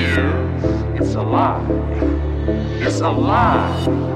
It's a lie. It's a lie.